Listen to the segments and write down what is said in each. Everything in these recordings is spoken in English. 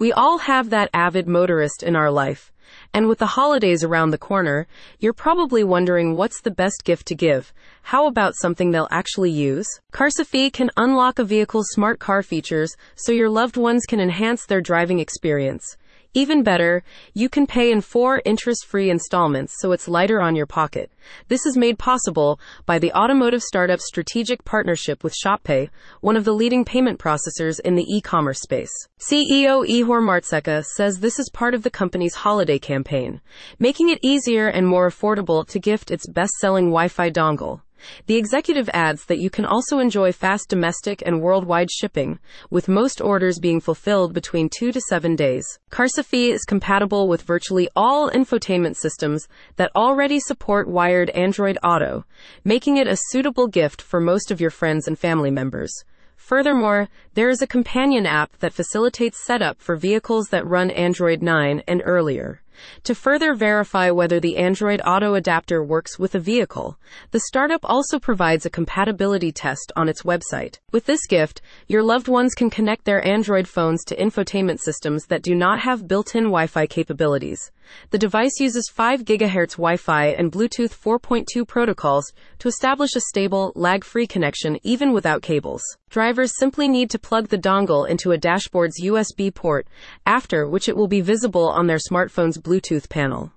We all have that avid motorist in our life. And with the holidays around the corner, you're probably wondering what's the best gift to give. How about something they'll actually use? Carsifi can unlock a vehicle's smart car features so your loved ones can enhance their driving experience. Even better, you can pay in four interest-free installments so it's lighter on your pocket. This is made possible by the automotive startup's strategic partnership with ShopPay, one of the leading payment processors in the e-commerce space. CEO Ihor Martseka says this is part of the company's holiday campaign, making it easier and more affordable to gift its best-selling Wi-Fi dongle. The executive adds that you can also enjoy fast domestic and worldwide shipping, with most orders being fulfilled between two to seven days. Carsifi is compatible with virtually all infotainment systems that already support wired Android Auto, making it a suitable gift for most of your friends and family members. Furthermore, there is a companion app that facilitates setup for vehicles that run Android 9 and earlier. To further verify whether the Android Auto adapter works with a vehicle, the startup also provides a compatibility test on its website. With this gift, your loved ones can connect their Android phones to infotainment systems that do not have built-in Wi-Fi capabilities. The device uses 5 GHz Wi-Fi and Bluetooth 4.2 protocols to establish a stable, lag-free connection even without cables. Drivers simply need to plug the dongle into a dashboard's USB port, after which it will be visible on their smartphone's Bluetooth panel.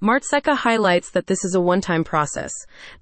Martseka highlights that this is a one-time process.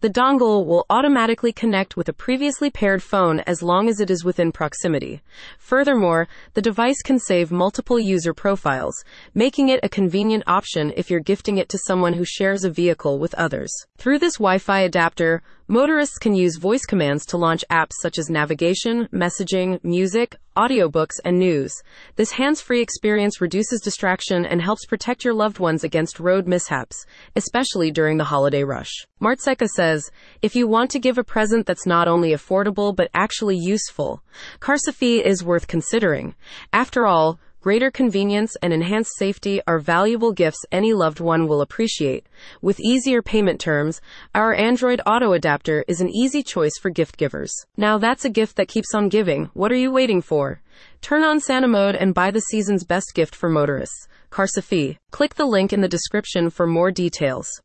The dongle will automatically connect with a previously paired phone as long as it is within proximity. Furthermore, the device can save multiple user profiles, making it a convenient option if you're gifting it to someone who shares a vehicle with others. Through this Wi-Fi adapter, motorists can use voice commands to launch apps such as navigation, messaging, music, audiobooks, and news. This hands-free experience reduces distraction and helps protect your loved ones against road mishaps, especially during the holiday rush. Martseka says, if you want to give a present that's not only affordable but actually useful, Carsifi is worth considering. After all, Greater convenience and enhanced safety are valuable gifts any loved one will appreciate. With easier payment terms, our Android Auto adapter is an easy choice for gift givers. Now that's a gift that keeps on giving. What are you waiting for? Turn on Santa mode and buy the season's best gift for motorists. Carsifi. Click the link in the description for more details.